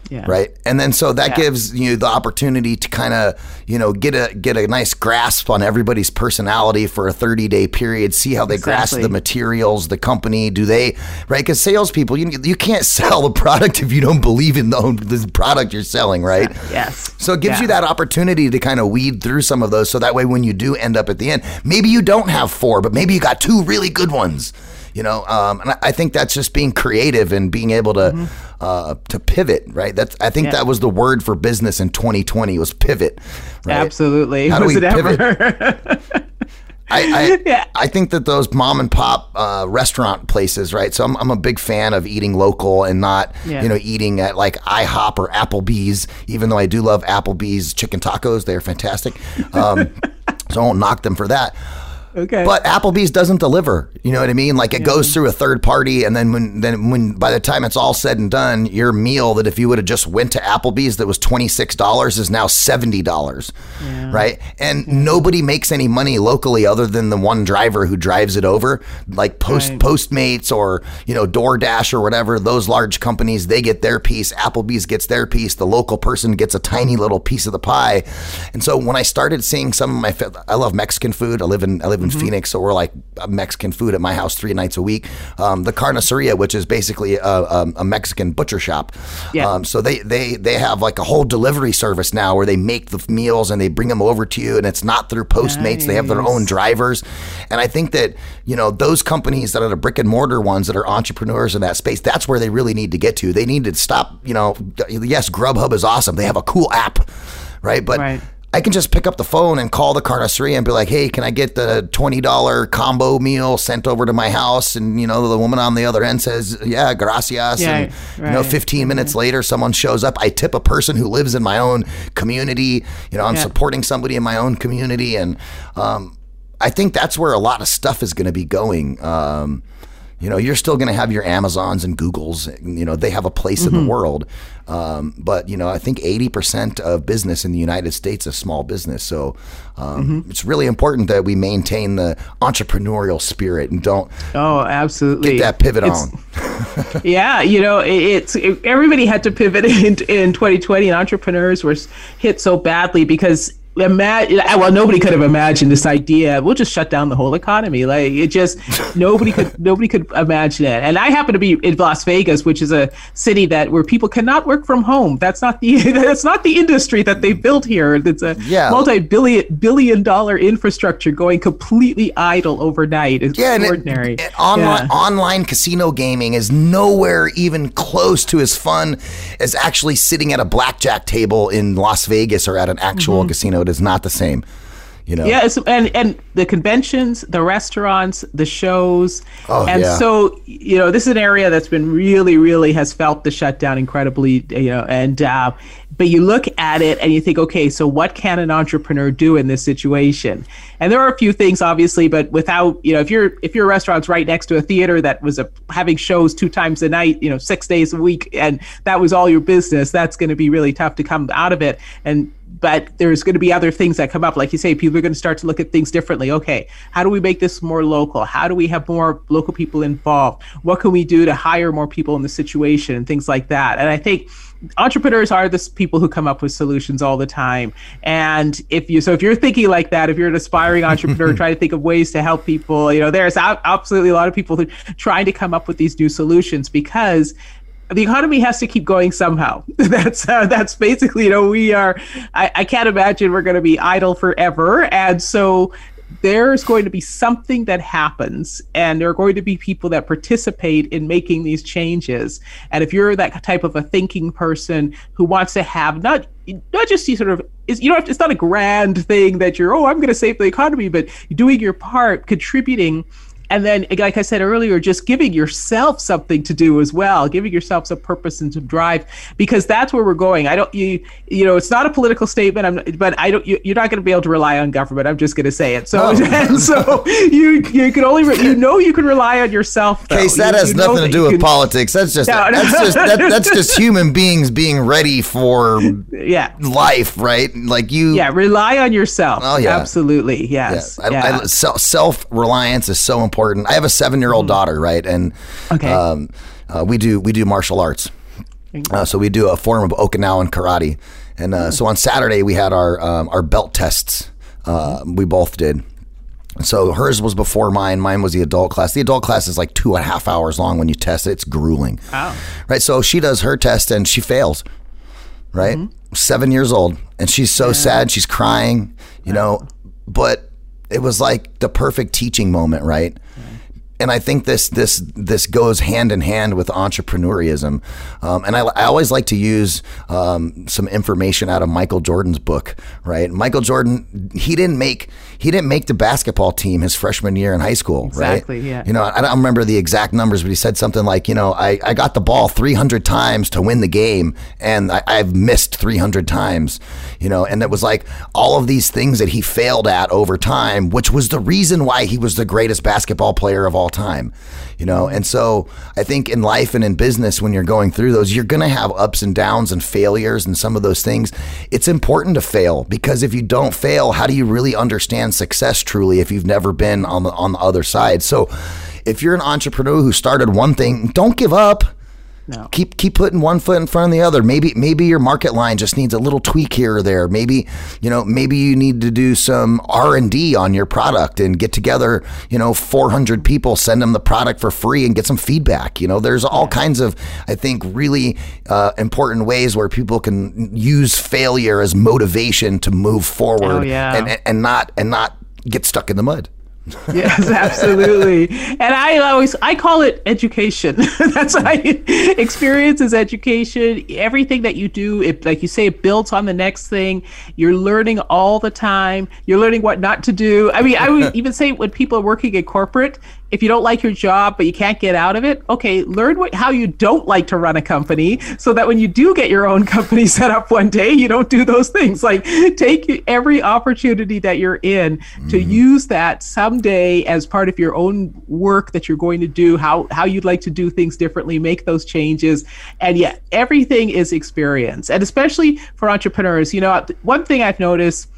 Yeah. right and then so that Yeah. gives you the opportunity to kind of you know get a get a nice grasp on everybody's personality for a 30 day period see how they grasp the materials the company do they right because salespeople you, you can't sell the product if you don't believe in the, the product you're selling right Yes. so it gives Yeah. you that opportunity to kind of weed through some of those so that way when you do end up at the end maybe you don't have four but maybe you got two really good ones you know um, and I- i think that's just being creative and being able to uh, to pivot right that's i think Mm-hmm. Yeah. that was the word for business in 2020 was pivot right? Absolutely. How do Was we it pivot? ever? I, I, Yeah. I think that those mom and pop uh, restaurant places, right? So I'm, I'm a big fan of eating local and not, Yeah. you know, eating at like IHOP or Applebee's, even though I do love Applebee's chicken tacos. They're fantastic. Um, so I won't knock them for that. Okay. But Applebee's doesn't deliver. You know what I mean? Like it goes through a third party, and then when then when by the time it's all said and done, your meal that if you would have just went to Applebee's that was twenty six dollars is now seventy dollars, right? And nobody makes any money locally other than the one driver who drives it over, like Post Right. Postmates or you know DoorDash or whatever. Those large companies they get their piece. Applebee's gets their piece. The local person gets a tiny little piece of the pie. And so when I started seeing some of my, I love Mexican food. I live in I live in Mm-hmm. Phoenix, so we're like Mexican food at my house three nights a week. Um, the Carniceria, which is basically a, a, a Mexican butcher shop. Yeah. Um, so they they they have like a whole delivery service now where they make the meals and they bring them over to you, and it's not through Postmates. They have their own drivers, and I think that you know those companies that are the brick and mortar ones that are entrepreneurs in that space. That's where they really need to get to. They need to stop. You know, yes, Grubhub is awesome. They have a cool app, right? But Right. I can just pick up the phone and call the carniceria and be like, "Hey, can I get the twenty dollar combo meal sent over to my house?" And you know, the woman on the other end says, "Yeah, gracias." Yeah, and you know, fifteen minutes later, someone shows up. I tip a person who lives in my own community. You know, I'm Yeah. supporting somebody in my own community, and um, I think that's where a lot of stuff is going to be going. Um, you know, you're still going to have your Amazons and Googles. You know, they have a place in the world. Um, but you know, I think 80% of business in the United States is small business. So um, it's really important that we maintain the entrepreneurial spirit and don't oh, absolutely. get that pivot It's- on. yeah, you know, it, it's it, everybody had to pivot in in 2020, and entrepreneurs were hit so badly because. Imagine, well, nobody could have imagined this idea. We'll just shut down the whole economy. Like it just nobody could nobody could imagine it. And I happen to be in Las Vegas, which is a city that where people cannot work from home. That's not the that's not the industry that they built here. It's a Yeah. multi-billion billion dollar infrastructure going completely idle overnight. It's Yeah, and it- extraordinary. it- online Yeah. online casino gaming is nowhere even close to as fun as actually sitting at a blackjack table in Las Vegas or at an actual mm-hmm. casino. It is not the same. You know. Yeah, and and the conventions, the restaurants, the shows, Oh, and yeah. so you know this is an area that's been really, really has felt the shutdown incredibly. You know, and uh, but you look at it and you think, okay, so what can an entrepreneur do in this situation? And there are a few things, obviously, but without you know, if your if your restaurant's right next to a theater that was a, having shows two times a night, you know, six days a week, and that was all your business, that's going to be really tough to come out of it. And but there's going to be other things that come up. Like you say people are going to start to look at things differently. Okay how do we make this more local? How do we have more local people involved? What can we do to hire more people in the situation and things like that? And i think entrepreneurs are the people who come up with solutions all the time. And if you so if you're thinking like that if you're an aspiring entrepreneur trying to think of ways to help people. You know there's absolutely a lot of people who trying to come up with these new solutions because the economy has to keep going somehow. That's uh, that's basically you know we are. I, I can't imagine we're going to be idle forever, and so there's going to be something that happens and there are going to be people that participate in making these changes and if you're that type of a thinking person who wants to have not not just you sort of is you know it's not a grand thing that you're oh i'm going to save the economy but doing your part contributing and then like i said earlier just giving yourself something to do as well giving yourself some purpose and some drive because that's where we're going i don't you you know it's not a political statement i'm but i don't you, you're not going to be able to rely on government i'm just going to say it so and so you you can only re- you know you can rely on yourself though. Case that You- has you nothing to do with can- politics. That's just No, no. that's just that, that's just human beings being ready for yeah life, right? Like you. yeah rely on yourself Oh, yeah. absolutely yes I, yeah. I, self reliance is so important. I have a seven year old daughter, right, and Mm-hmm. Okay. um, uh, we do we do martial arts. Uh, so we do a form of Okinawan karate, and uh, so on Saturday we had our um, our belt tests. Uh, we both did. So hers was before mine. Mine was the adult class. The adult class is like two and a half hours long when you test it. It's grueling. Wow. Right. So she does her test and she fails. Right. Seven years old. And she's so sad. She's crying, you know, but it was like the perfect teaching moment. Right. And I think this this this goes hand in hand with entrepreneurism, um, and I, I always like to use um, some information out of Michael Jordan's book. Right, Michael Jordan he didn't make he didn't make the basketball team his freshman year in high school. Exactly, right? yeah. You know, I don't remember the exact numbers, but he said something like, you know, I, I got the ball 300 times to win the game, and I, I've missed 300 times, you know, and it was like all of these things that he failed at over time, which was the reason why he was the greatest basketball player of all time, you know. And so I think in life and in business, when you're going through those, you're going to have ups and downs and failures and some of those things. It's important to fail because if you don't fail, how do you really understand success truly if you've never been on the on the other side? So if you're an entrepreneur who started one thing, don't give up. No. Keep keep putting one foot in front of the other. Maybe maybe your market line just needs a little tweak here or there. Maybe you know maybe you need to do some R and D on your product and get together you know 400 people, send them the product for free and get some feedback. You know there's all kinds of I think really uh, important ways where people can use failure as motivation to move forward Oh, yeah. and and not and not get stuck in the mud. yes absolutely. And i always i call it education. That's what i experience is education. Everything that you do it like you say it builds on the next thing. You're learning all the time. You're learning what not to do. I mean i would even say when people are working in corporate if you don't like your job but you can't get out of it okay learn what how you don't like to run a company so that when you do get your own company set up one day you don't do those things. Like take every opportunity that you're in to mm-hmm. use that someday as part of your own work that you're going to do how how you'd like to do things differently make those changes. And yeah everything is experience. And especially for entrepreneurs you know one thing i've noticed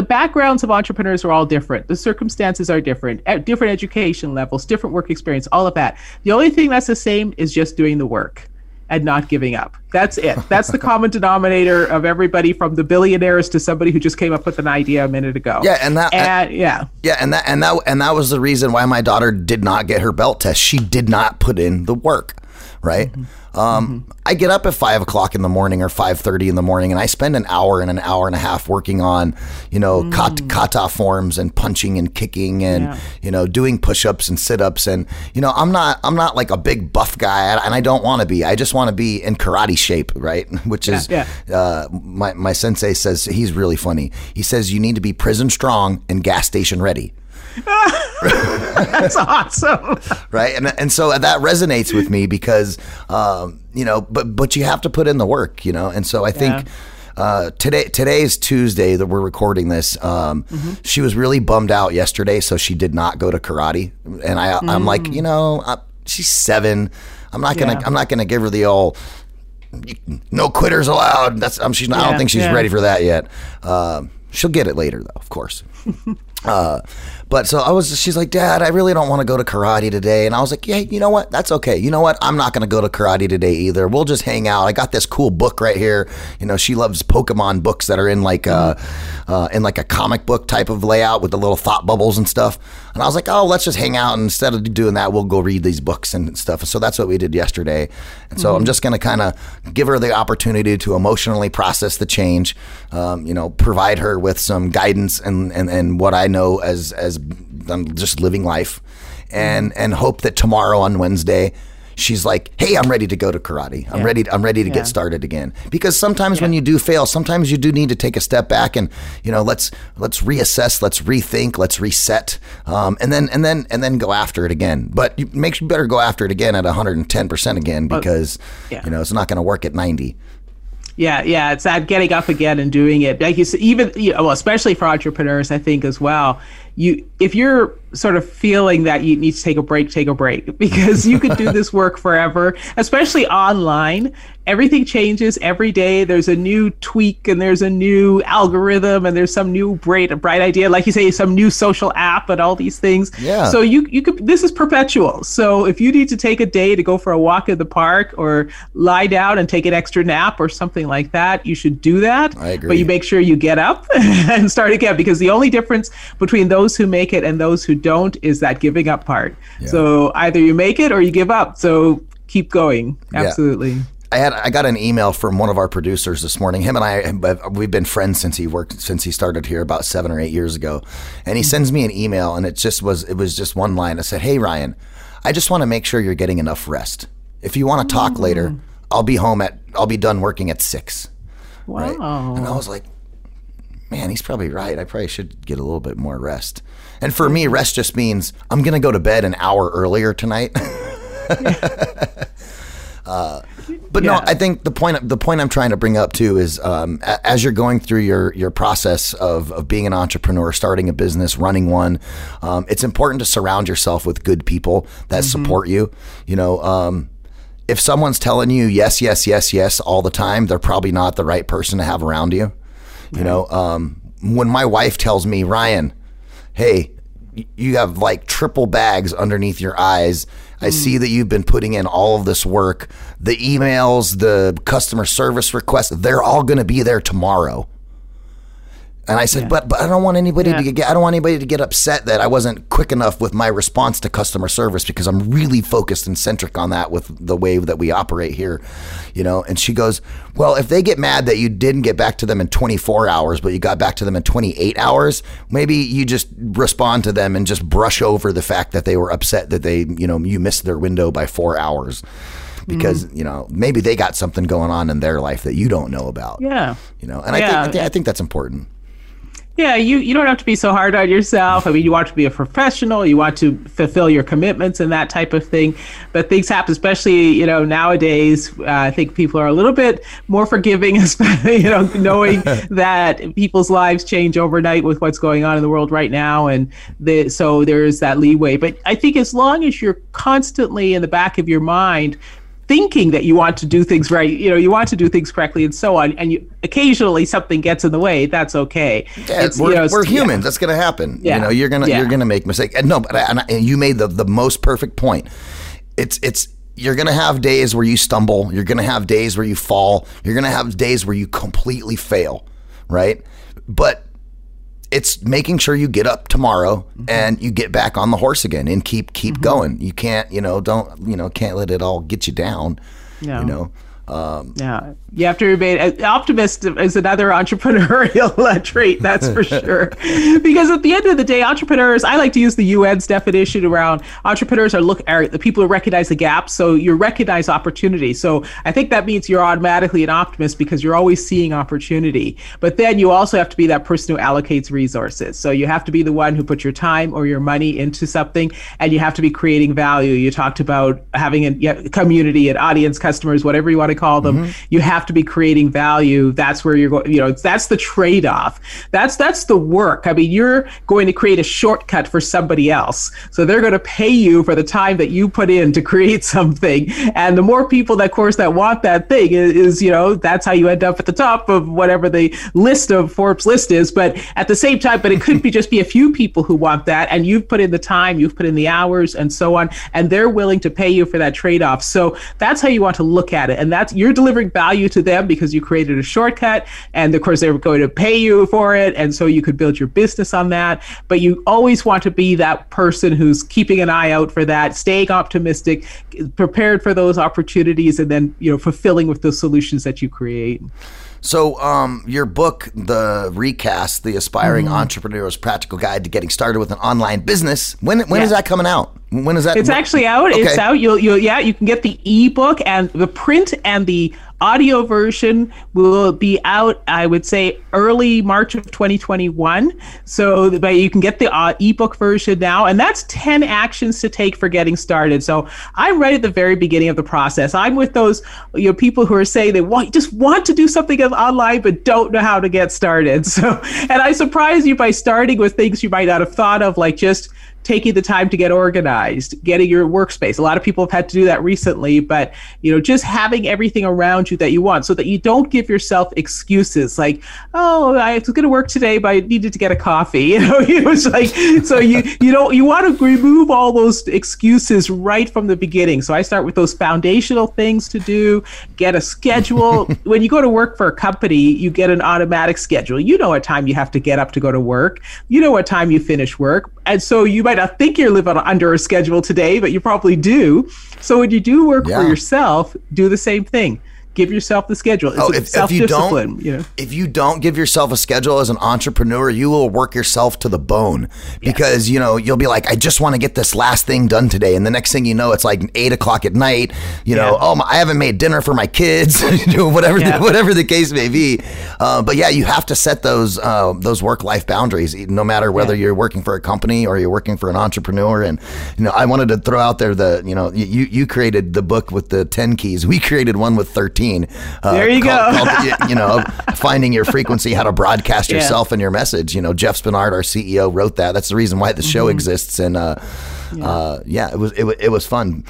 the backgrounds of entrepreneurs are all different. The circumstances are different, at different education levels, different work experience, all of that. The only thing that's the same is just doing the work and not giving up. That's it. That's the common denominator of everybody from the billionaires to somebody who just came up with an idea a minute ago. Yeah, and that- and yeah. Yeah, and that and that and that was the reason why my daughter did not get her belt test. She did not put in the work, right? Mm-hmm. Um, I get up at five o'clock in the morning or five thirty in the morning, and I spend an hour and an hour and a half working on, you know, kat- kata forms and punching and kicking and Yeah. you know doing push-ups and sit-ups and you know I'm not I'm not like a big buff guy and I don't want to be. I just want to be in karate shape, right? Which is Yeah, uh, my my sensei says he's really funny. He says you need to be prison strong and gas station ready That's awesome. right? And and so that resonates with me because um, you know but but you have to put in the work you know? And so I think uh, today today's Tuesday that we're recording this. Um, she was really bummed out yesterday so she did not go to karate. And I I'm like you know uh, she's 7 I'm not going to Yeah. I'm not to give her the old no quitters allowed. That's um, she's not, I don't think she's yeah. ready for that yet. Um, she'll get it later though of course. Uh, but so I was, she's like, Dad, I really don't want to go to karate today. And I was like, Yeah, you know what? That's okay. You know what? I'm not going to go to karate today either. We'll just hang out. I got this cool book right here. You know, she loves Pokemon books that are in like a, uh, in like a comic book type of layout with the little thought bubbles and stuff. And I was like, Oh, let's just hang out. And instead of doing that, we'll go read these books and stuff. So that's what we did yesterday. And so I'm just going to kind of give her the opportunity to emotionally process the change, um, you know, provide her with some guidance and, and, and what I know as as I'm just living life, and and hope that tomorrow on Wednesday. She's like, "Hey, I'm ready to go to karate. I'm Yeah. ready. I'm ready to Yeah. get started again." Because sometimes when you do fail, sometimes you do need to take a step back and you know let's let's reassess, let's rethink, let's reset, um, and then and then and then go after it again. But you make sure you better go after it again at 110 percent again because yeah. you know it's not going to work at 90. Yeah, yeah, it's that getting up again and doing it. Like you said, even you know, well, especially for entrepreneurs, I think as well. You, if you're sort of feeling that you need to take a break, take a break because you could do this work forever, especially online. Everything changes every day. There's a new tweak and there's a new algorithm and there's some new bright, bright idea, like you say, some new social app and all these things. Yeah. So you, you could. This is perpetual. So if you need to take a day to go for a walk in the park or lie down and take an extra nap or something like that, you should do that. I agree. But you make sure you get up and start again because the only difference between those who make it and those who don't is that giving up part. So either you make it or you give up. So keep going. Yeah. Absolutely. I had I got an email from one of our producers this morning. Him and I we've been friends since he worked since he started here about seven or eight years ago, and he mm-hmm. sends me an email and it just was it was just one line. I said, "Hey Ryan, I just want to make sure you're getting enough rest. If you want to talk mm. later, I'll be home at I'll be done working at six. Wow. Right? And I was like, man, he's probably right. I probably should get a little bit more rest. And for me, rest just means I'm going to go to bed an hour earlier tonight. Uh, but no, I think the point the point I'm trying to bring up too is um, as you're going through your your process of, of being an entrepreneur, starting a business, running one, um, it's important to surround yourself with good people that support you. You know, um, if someone's telling you yes, yes, yes, yes all the time, they're probably not the right person to have around you. You know, um, when my wife tells me, Ryan, hey, you have like triple bags underneath your eyes. I hmm. see that you've been putting in all of this work. The emails, the customer service requests, they're all going to be there tomorrow. And I said, but but I don't want anybody Yeah. to get I don't want anybody to get upset that I wasn't quick enough with my response to customer service because I'm really focused and centric on that with the way that we operate here, you know. And she goes, "Well, if they get mad that you didn't get back to them in 24 hours, but you got back to them in 28 hours, maybe you just respond to them and just brush over the fact that they were upset that they, you know, you missed their window by 4 hours." Because mm-hmm. you know maybe they got something going on in their life that you don't know about. Yeah. You know, and I Yeah. think I think that's important. Yeah, you, you don't have to be so hard on yourself. I mean, you want to be a professional, you want to fulfill your commitments and that type of thing. But things happen, especially, you know, nowadays. Uh, I think people are a little bit more forgiving, especially, you know, knowing that people's lives change overnight with what's going on in the world right now. And the, so there's that leeway. But I think as long as you're constantly in the back of your mind, thinking that you want to do things right, you know, you want to do things correctly and so on, and you occasionally something gets in the way, that's okay. Yeah, It's, we're, you know, we're yeah. humans. That's going to happen. Yeah. You know, you're gonna Yeah. you're gonna make mistakes. And no, but I, and, I, and you made the the most perfect point. It's it's you're gonna have days where you stumble. You're gonna have days where you fall. You're gonna have days where you completely fail, right? But it's making sure you get up tomorrow Mm-hmm. and you get back on the horse again and keep keep going. You can't, you know, don't you know, can't let it all get you down. No. You know. Um, Yeah, you have to remain optimist is another entrepreneurial trait, that's for sure. because at the end of the day, entrepreneurs, I like to use the UN's definition around entrepreneurs are look are the people who recognize the gaps. So you recognize opportunity. So I think that means you're automatically an optimist because you're always seeing opportunity. But then you also have to be that person who allocates resources. So you have to be the one who puts your time or your money into something, and you have to be creating value. You talked about having a community, an audience, customers, whatever you want to call them. Mm-hmm. You have to be creating value. That's where you're going. You know, that's the trade-off. That's that's the work. I mean, you're going to create a shortcut for somebody else, so they're going to pay you for the time that you put in to create something. And the more people, that of course, that want that thing is, is you know, that's how you end up at the top of whatever the list of Forbes list is. But at the same time, but it could be just be a few people who want that, and you've put in the time, you've put in the hours, and so on, and they're willing to pay you for that trade-off. So that's how you want to look at it, and that's you're delivering value to them because you created a shortcut, and of course they're going to pay you for it, and so you could build your business on that. But you always want to be that person who's keeping an eye out for that, staying optimistic, prepared for those opportunities, and then you know fulfilling with those solutions that you create. So, um, your book, the recast, the aspiring Mm-hmm. entrepreneur's practical guide to getting started with an online business. When when is Yeah. that coming out? When is that? It's actually out. It's out. You'll, you'll, yeah, you can get the ebook and the print and the audio version will be out. I would say early March of 2021. So, but you can get the uh, ebook version now, and that's 10 actions to take for getting started. So, I'm right at the very beginning of the process. I'm with those you know people who are saying they want just want to do something online but don't know how to get started. So, and I surprise you by starting with things you might not have thought of, like just taking the time to get organized, getting your workspace. A lot of people have had to do that recently, but you know, just having everything around you that you want so that you don't give yourself excuses like, oh, I was going to work today, but I needed to get a coffee. You know, it was like, so you, you don't, you want to remove all those excuses right from the beginning. So I start with those foundational things to do, get a schedule. when you go to work for a company, you get an automatic schedule. You know what time you have to get up to go to work. You know what time you finish work. And so you might not think you're living under a schedule today, but you probably do. So when you do work Yeah. for yourself, do the same thing. Give yourself the schedule. It's Oh, if, if you don't, you know. if you don't give yourself a schedule as an entrepreneur, you will work yourself to the bone because you know you'll be like, I just want to get this last thing done today, and the next thing you know, it's like eight o'clock at night. You know, oh, my, I haven't made dinner for my kids, you know, whatever, Yeah. the, whatever the case may be. Uh, but yeah, you have to set those uh, those work life boundaries, no matter whether Yeah. you're working for a company or you're working for an entrepreneur. And you know, I wanted to throw out there the you know you you created the book with the ten keys. We created one with thirteen. Uh, There you called- go. called, you know, finding your frequency, how to broadcast Yeah. yourself and your message. You know, Jeff Spenard, our CEO, wrote that. That's the reason why the show Mm-hmm. exists. And uh, yeah. Uh, yeah, it was it, it was fun.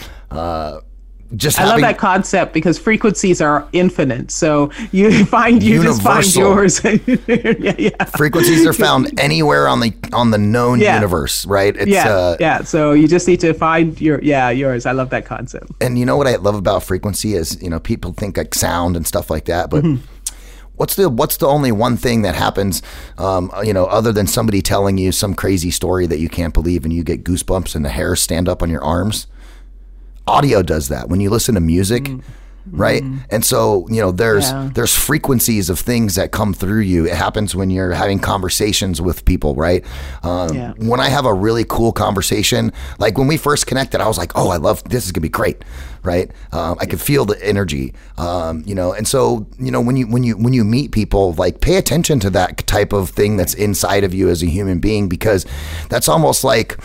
Uh, just I love that concept because frequencies are infinite. So you find you just find yours. yeah, yeah. frequencies are found anywhere on the on the known Yeah. universe, right? It's yeah, uh, yeah. So you just need to find your yeah yours. I love that concept. and you know what I love about frequency is you know people think like sound and stuff like that, but what's the what's the only one thing that happens, um, you know, other than somebody telling you some crazy story that you can't believe and you get goosebumps and the hairs stand up on your arms? Audio does that when you listen to music. Right, and so you know, there's Yeah. there's frequencies of things that come through you. It happens when you're having conversations with people, right? Um, Yeah. When I have a really cool conversation, like when we first connected, I was like, "Oh, I love this. Is gonna be great." Right? Um, I could feel the energy, um, you know. And so, you know, when you when you when you meet people, like pay attention to that type of thing that's inside of you as a human being, because that's almost like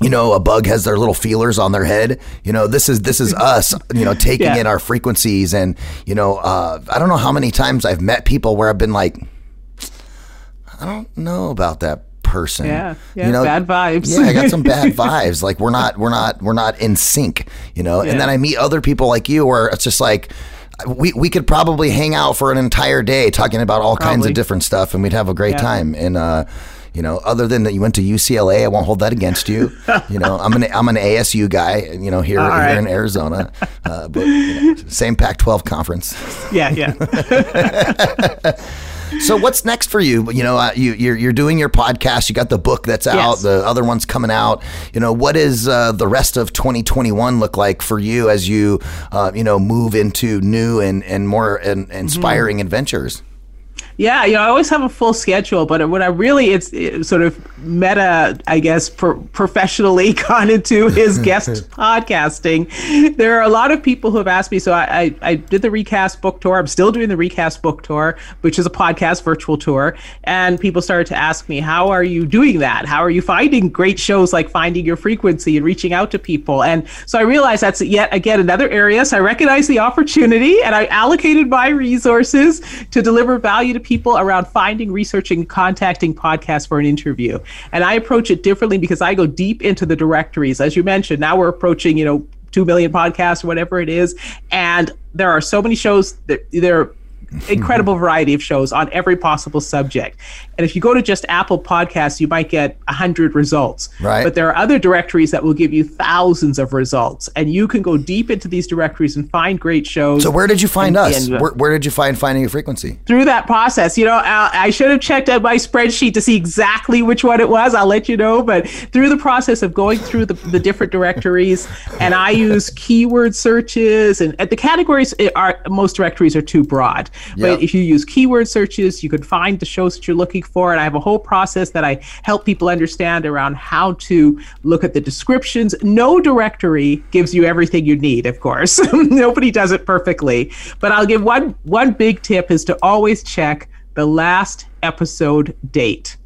you know a bug has their little feelers on their head. You know this is this is us you know taking Yeah. in our frequencies. And you know uh, i don't know how many times i've met people where i've been like i don't know about that person. Yeah, yeah, you know bad vibes. yeah i got some bad vibes. Like we're not we're not we're not in sync you know? And then i meet other people like you where it's just like we, we could probably hang out for an entire day talking about all kinds of different stuff and we'd have a great Yeah. time. And uh you know, other than that, you went to UCLA. I won't hold that against you. You know, I'm an I'm an ASU guy. You know, here All here right. in Arizona, uh, but you know, same Pac-12 conference. Yeah, yeah. So what's next for you? You know, uh, you you're, you're doing your podcast. You got the book that's out. Yes. The other one's coming out. You know, what is uh, the rest of 2021 look like for you as you uh, you know move into new and and more and inspiring adventures? Yeah, you know, I always have a full schedule, but what I really it's, it's sort of meta, I guess, pro- professionally gone into is guest podcasting. There are a lot of people who have asked me. So I, I, I did the recast book tour. I'm still doing the recast book tour, which is a podcast virtual tour. And people started to ask me, how are you doing that? How are you finding great shows like Finding Your Frequency and reaching out to people? And so I realized that's yet again another area. So I recognized the opportunity and I allocated my resources to deliver value to people around finding, researching, contacting podcasts for an interview. And I approach it differently because I go deep into the directories. As you mentioned, now we're approaching, you know, 2 million podcasts or whatever it is. And there are so many shows that there incredible variety of shows on every possible subject. And if you go to just Apple Podcasts, you might get 100 results. Right. But there are other directories that will give you thousands of results. And you can go deep into these directories and find great shows. So where did you find And- us? and, uh, where, where did you find finding your frequency? through that process, you know, I, I should have checked out my spreadsheet to see exactly which one it was. I'll let you know. But through the process of going through the, the different directories, and I use keyword searches, and, and the categories are most directories are too broad. But Yep. if you use keyword searches, you can find the shows that you're looking for. And I have a whole process that I help people understand around how to look at the descriptions. No directory gives you everything you need, of course. Nobody does it perfectly. But I'll give one one big tip is to always check the last episode date.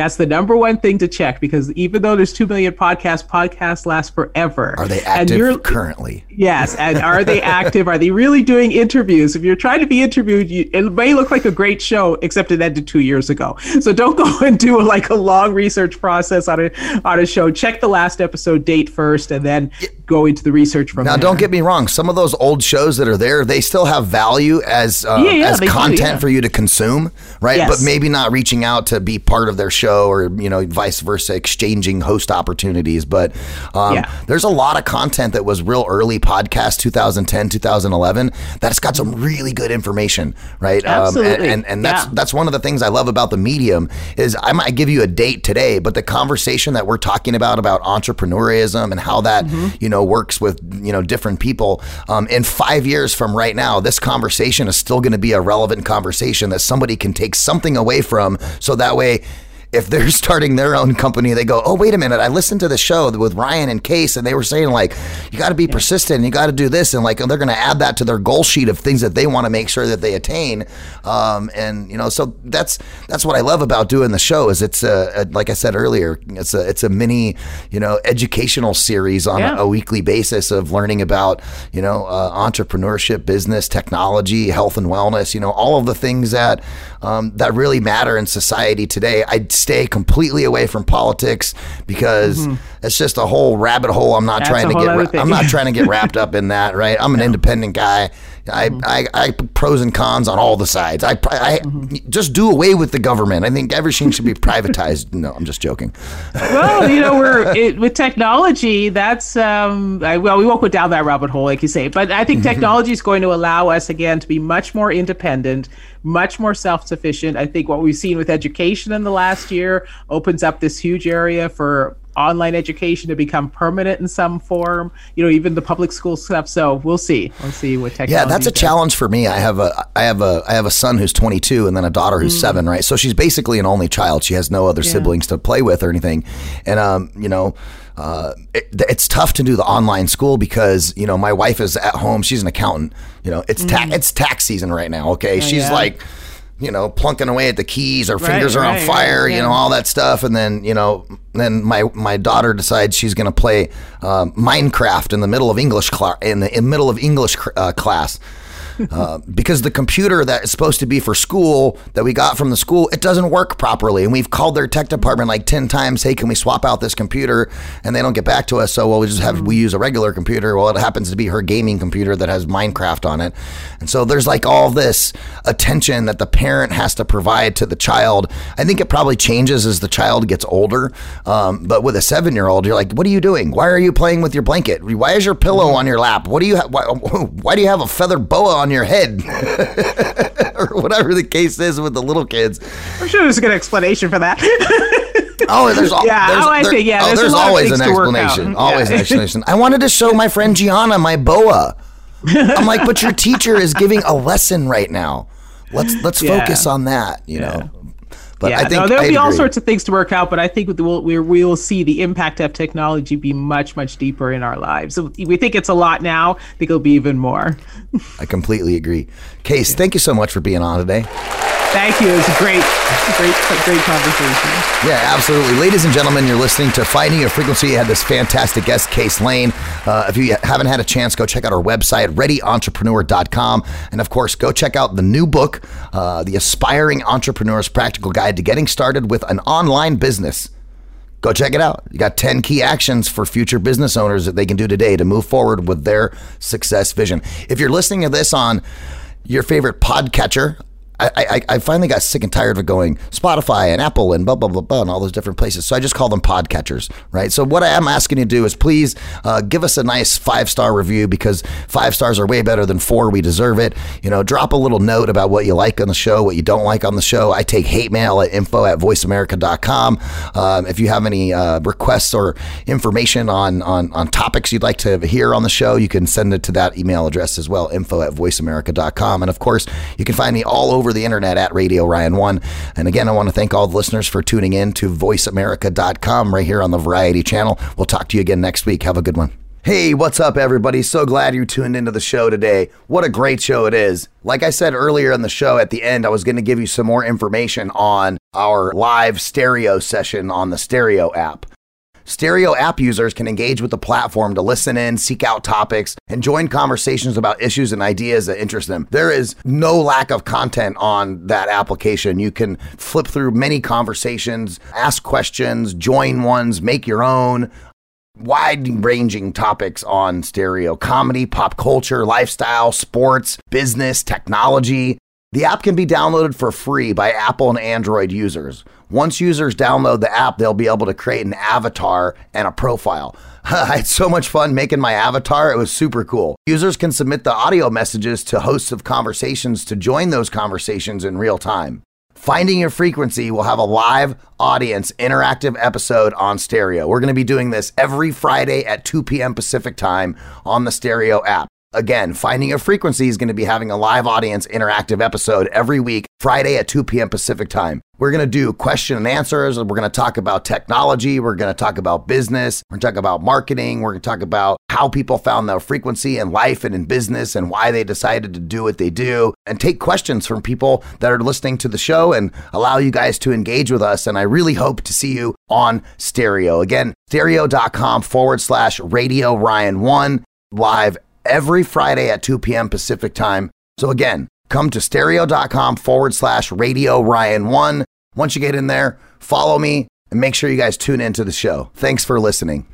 That's the number one thing to check because even though there's 2 million podcasts, podcasts last forever. Are they And active you're- currently? Yes, and are they active? Are they really doing interviews? If you're trying to be interviewed, you, it may look like a great show, except it ended two years ago. So don't go and do like a long research process on a on a show. Check the last episode date first, and then go into the research from Now, there. don't get me wrong. Some of those old shows that are there, they still have value as uh, Yeah, yeah, as they do, content yeah. for you to consume, right? Yes. But maybe not reaching out to be part of their show, or you know, vice versa, exchanging host opportunities. But um, Yeah. there's a lot of content that was real early podcast, 2010, 2011. That's got some really good information, right? Um, and- Absolutely. and and that's Yeah. that's one of the things I love about the medium is I might give you a date today, but the conversation that we're talking about about entrepreneurism and how that Mm-hmm. you know works with you know different people um, in five years from right now, this conversation is still going to be a relevant conversation that somebody can take something away from, so that way. If they're starting their own company, they go, "Oh, wait a minute! I listened to the show with Ryan and Case, and they were saying like, you got to be persistent, and you got to do this, and like they're going to add that to their goal sheet of things that they want to make sure that they attain." Um, and you know, so that's that's what I love about doing the show is it's a, a like I said earlier, it's a it's a mini you know educational series on Yeah. a, a weekly basis of learning about you know uh, entrepreneurship, business, technology, health and wellness. You know, all of the things that um, that really matter in society today. I stay completely away from politics because it's just a whole rabbit hole. I'm not Mm-hmm. That's trying to get. Ra- I'm not trying to get wrapped up in that. Right. I'm an independent guy. I, Mm-hmm. I, I pros and cons on all the sides. I, I Mm-hmm. just do away with the government. I think everything should be privatized. no, I'm just joking. well, you know, we're it, with technology. That's um, I, well, we won't go down that rabbit hole, like you say. But I think technology is going to allow us again to be much more independent, much more self-sufficient. I think what we've seen with education in the last year opens up this huge area for online education to become permanent in some form. You know, even the public school stuff. So we'll see. We'll see what technology. Yeah, that's a does. challenge for me. I have a I have a I have a son who's 22 and then a daughter who's 7, right? So she's basically an only child. She has no other siblings to play with or anything. And um, you know, uh, it, it's tough to do the online school because you know my wife is at home. She's an accountant. You know, it's tax it's tax season right now. Okay, she's yeah. like, you know, plunking away at the keys. Her Right, fingers are on fire. right, You know, all that stuff. And then you know, then my my daughter decides she's going to play um, Minecraft in the middle of English cla- in the in middle of English cr- uh, class. Uh, because the computer that is supposed to be for school that we got from the school it doesn't work properly. And we've called their tech department like 10 times hey can we swap out this computer? And they don't get back to us. So well we just have we use a regular computer. Well it happens to be her gaming computer that has minecraft on it. And so there's like all this attention that the parent has to provide to the child. I think it probably changes as the child gets older. Um, but with a seven year old you're like what are you doing? Why are you playing with your blanket? Why is your pillow on your lap? What do you ha- why, why do you have a feather boa on your head. Or whatever the case is with the little kids. I'm sure there's a good explanation for that. oh there's, al- Yeah, there's, oh, I think, yeah, oh, there's there's always an to work out. explanation. Yeah. always an explanation. I wanted to show my friend gianna my boa. I'm like but your teacher is giving a lesson right now. Let's let's Yeah. focus on that you know but yeah, I think no, there'll I'd be all agree. sorts of things to work out, but I think we'll, we we will see the impact of technology be much, much deeper in our lives. So we think it's a lot now. I think it'll be even more. I completely agree. Case, thank you so much for being on today. Thank you. It was a great, great, great conversation. Yeah, absolutely. Ladies and gentlemen, you're listening to Finding Your Frequency. I had this fantastic guest, Case Lane. Uh, if you haven't had a chance, go check out our website, readyentrepreneur.com. And of course, go check out the new book, uh, The Aspiring Entrepreneur's Practical Guide to Getting Started with an Online Business. Go check it out. You got 10 key actions for future business owners that they can do today to move forward with their success vision. If you're listening to this on your favorite podcatcher, I, I, I finally got sick and tired of going Spotify and Apple and blah, blah, blah, blah, and all those different places. So I just call them podcatchers, right? So what I am asking you to do is please uh, give us a nice five star review because five stars are way better than four. We deserve it. You know, drop a little note about what you like on the show, what you don't like on the show. I take hate mail at info at voiceamerica.com. Um, if you have any uh, requests or information on, on, on topics you'd like to hear on the show, you can send it to that email address as well, info at voiceamerica.com. And of course, you can find me all over the internet at Radio Ryan One. And again, I want to thank all the listeners for tuning in to voiceamerica.com right here on the Variety Channel. We'll talk to you again next week. Have a good one. Hey, what's up, everybody? So glad you tuned into the show today. What a great show it is. Like I said earlier in the show, at the end, I was going to give you some more information on our live stereo session on the stereo app. Stereo app users can engage with the platform to listen in, seek out topics, and join conversations about issues and ideas that interest them. There is no lack of content on that application. You can flip through many conversations, ask questions, join ones, make your own wide ranging topics on stereo comedy, pop culture, lifestyle, sports, business, technology. The app can be downloaded for free by Apple and Android users. Once users download the app, they'll be able to create an avatar and a profile. I had so much fun making my avatar. It was super cool. Users can submit the audio messages to hosts of conversations to join those conversations in real time. Finding Your Frequency will have a live audience interactive episode on stereo. We're going to be doing this every Friday at 2 p.m. Pacific time on the stereo app. Again, Finding a Frequency is going to be having a live audience interactive episode every week, Friday at 2 p.m. Pacific time. We're going to do question and answers. We're going to talk about technology. We're going to talk about business. We're going to talk about marketing. We're going to talk about how people found their frequency in life and in business and why they decided to do what they do and take questions from people that are listening to the show and allow you guys to engage with us. And I really hope to see you on stereo. Again, stereo.com forward slash radio Ryan one live every Friday at 2 p.m. Pacific time. So again, come to stereo.com forward slash radio Ryan one. Once you get in there, follow me and make sure you guys tune into the show. Thanks for listening.